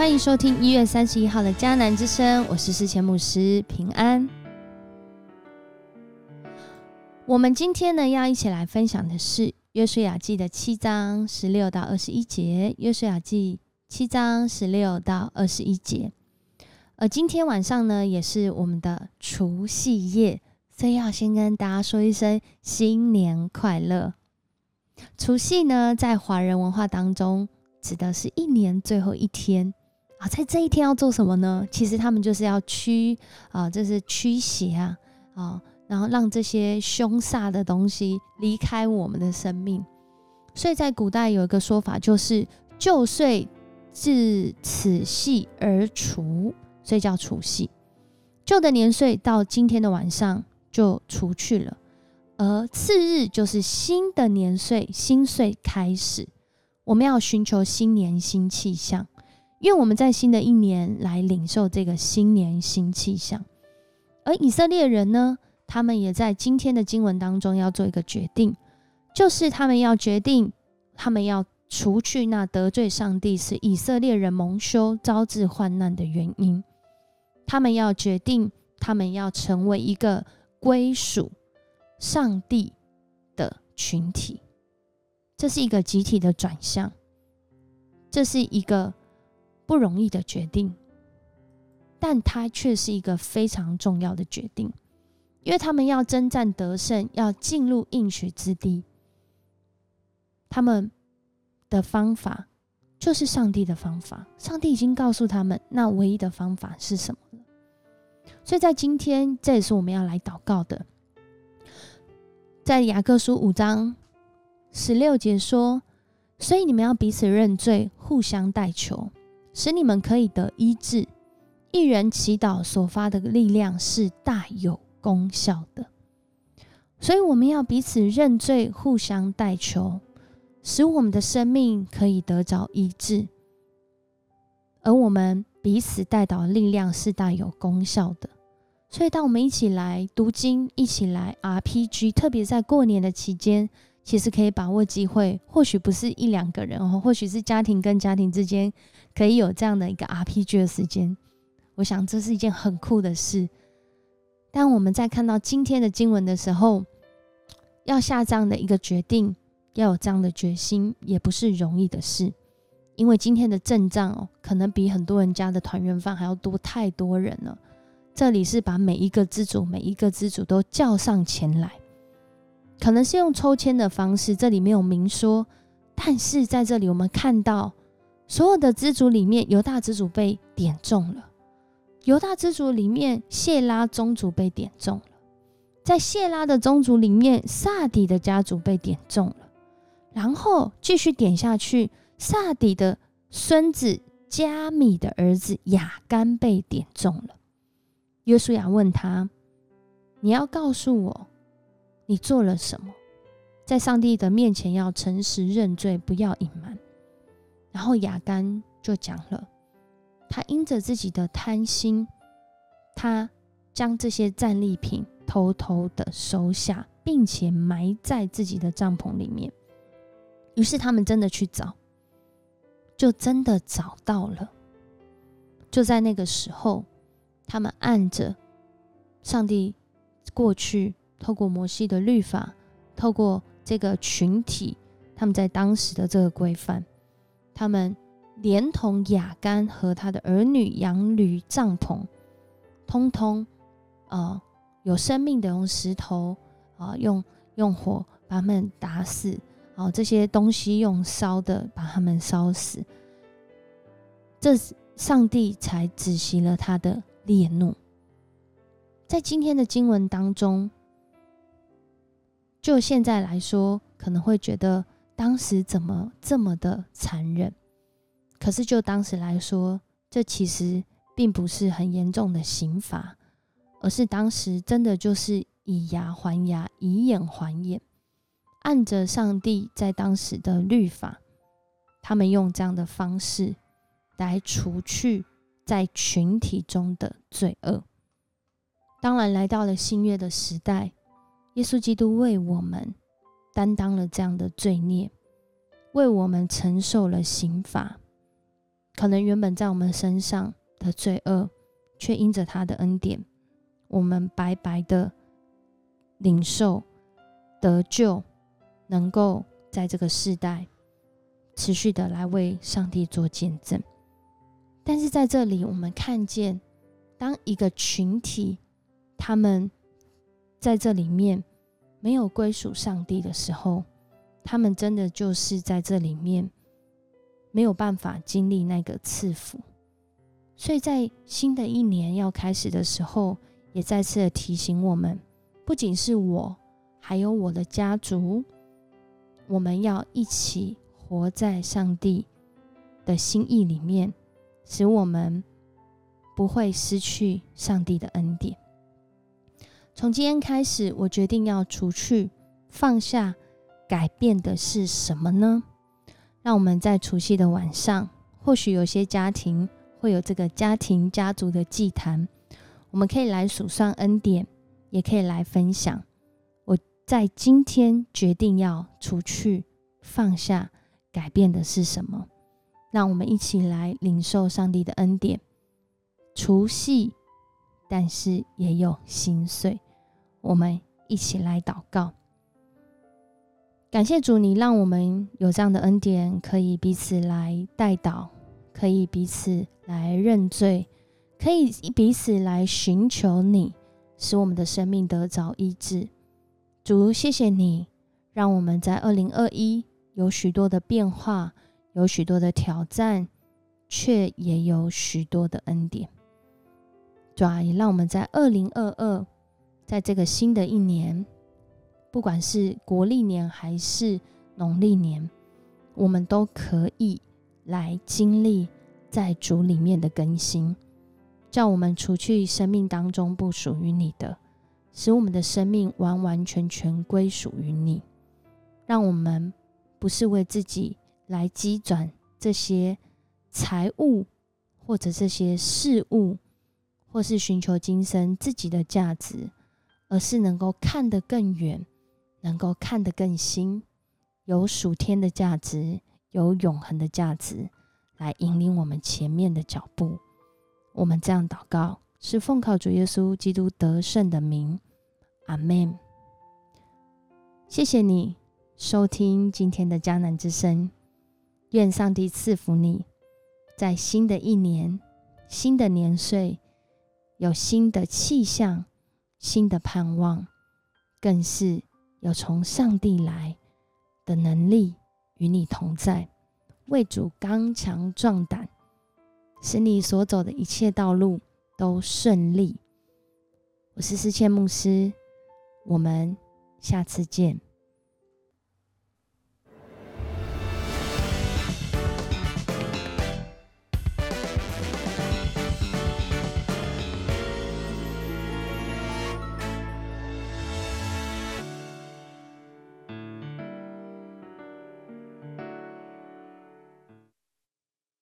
欢迎收听一月三十一号的迦南之声，我是世前牧师平安。我们今天呢要一起来分享的是约书亚记的七章十六到二十一节。约书亚记七章十六到二十一节。而今天晚上呢，也是我们的除夕夜，所以要先跟大家说一声新年快乐。除夕呢，在华人文化当中，指的是一年最后一天啊。在这一天要做什么呢？其实他们就是要驱啊，这是驱邪啊啊，然后让这些凶煞的东西离开我们的生命。所以在古代有一个说法，就是旧岁至此系而除，所以叫除夕。旧的年岁到今天的晚上就除去了。而次日就是新的年岁，新岁开始，我们要寻求新年新气象，因为我们在新的一年来领受这个新年新气象。而以色列人呢，他们也在今天的经文当中要做一个决定，就是他们要决定，他们要除去那得罪上帝使以色列人蒙羞、招致患难的原因。他们要决定，他们要成为一个归属。上帝的群体，这是一个集体的转向，这是一个不容易的决定，但它却是一个非常重要的决定，因为他们要征战得胜，要进入应许之地，他们的方法就是上帝的方法，上帝已经告诉他们，那唯一的方法是什么了？所以在今天，这也是我们要来祷告的。在雅各书五章十六节说：“所以你们要彼此认罪，互相代求，使你们可以得医治。一人祈祷所发的力量是大有功效的。所以我们要彼此认罪，互相代求，使我们的生命可以得着医治。而我们彼此带祷的力量是大有功效的。”所以，当我们一起来读经，一起来 RPG，特别在过年的期间，其实可以把握机会。或许不是一两个人哦，或许是家庭跟家庭之间可以有这样的一个 RPG 的时间。我想这是一件很酷的事。当我们在看到今天的经文的时候，要下这样的一个决定，要有这样的决心，也不是容易的事。因为今天的阵仗哦，可能比很多人家的团圆饭还要多太多人了。这里是把每一个支主、每一个支主都叫上前来，可能是用抽签的方式，这里没有明说。但是在这里，我们看到所有的资主里面，犹大资主被点中了。犹大资主里面，谢拉宗族被点中了。在谢拉的宗族里面，萨底的家族被点中了。然后继续点下去，萨底的孙子加米的儿子雅干被点中了。约书亚问他：“你要告诉我，你做了什么？在上帝的面前要诚实认罪，不要隐瞒。”然后亚干就讲了，他因着自己的贪心，他将这些战利品偷偷的收下，并且埋在自己的帐篷里面。于是他们真的去找，就真的找到了。就在那个时候。他们按着上帝过去透过摩西的律法，透过这个群体，他们在当时的这个规范，他们连同雅干和他的儿女养驴帐篷，通通啊有生命的用石头啊用用火把他们打死，啊这些东西用烧的把他们烧死，这上帝才止息了他的。烈怒，在今天的经文当中，就现在来说，可能会觉得当时怎么这么的残忍？可是就当时来说，这其实并不是很严重的刑罚，而是当时真的就是以牙还牙，以眼还眼，按着上帝在当时的律法，他们用这样的方式来除去。在群体中的罪恶，当然来到了新约的时代，耶稣基督为我们担当了这样的罪孽，为我们承受了刑罚。可能原本在我们身上的罪恶，却因着他的恩典，我们白白的领受得救，能够在这个世代持续的来为上帝做见证。但是在这里，我们看见，当一个群体他们在这里面没有归属上帝的时候，他们真的就是在这里面没有办法经历那个赐福。所以在新的一年要开始的时候，也再次的提醒我们，不仅是我，还有我的家族，我们要一起活在上帝的心意里面。使我们不会失去上帝的恩典。从今天开始，我决定要除去、放下、改变的是什么呢？让我们在除夕的晚上，或许有些家庭会有这个家庭家族的祭坛，我们可以来数算恩典，也可以来分享。我在今天决定要除去、放下、改变的是什么？让我们一起来领受上帝的恩典，除夕，但是也有心碎。我们一起来祷告，感谢主，你让我们有这样的恩典，可以彼此来代祷，可以彼此来认罪，可以彼此来寻求你，使我们的生命得着医治。主，谢谢你，让我们在二零二一有许多的变化。有许多的挑战，却也有许多的恩典。主，也让我们在二零二二，在这个新的一年，不管是国历年还是农历年，我们都可以来经历在主里面的更新，叫我们除去生命当中不属于你的，使我们的生命完完全全归属于你。让我们不是为自己。来积转这些财物，或者这些事物，或是寻求今生自己的价值，而是能够看得更远，能够看得更新，有属天的价值，有永恒的价值，来引领我们前面的脚步。我们这样祷告，是奉靠主耶稣基督得胜的名，阿门。谢谢你收听今天的迦南之声。愿上帝赐福你，在新的一年、新的年岁，有新的气象、新的盼望，更是有从上帝来的能力与你同在，为主刚强壮胆，使你所走的一切道路都顺利。我是思倩牧师，我们下次见。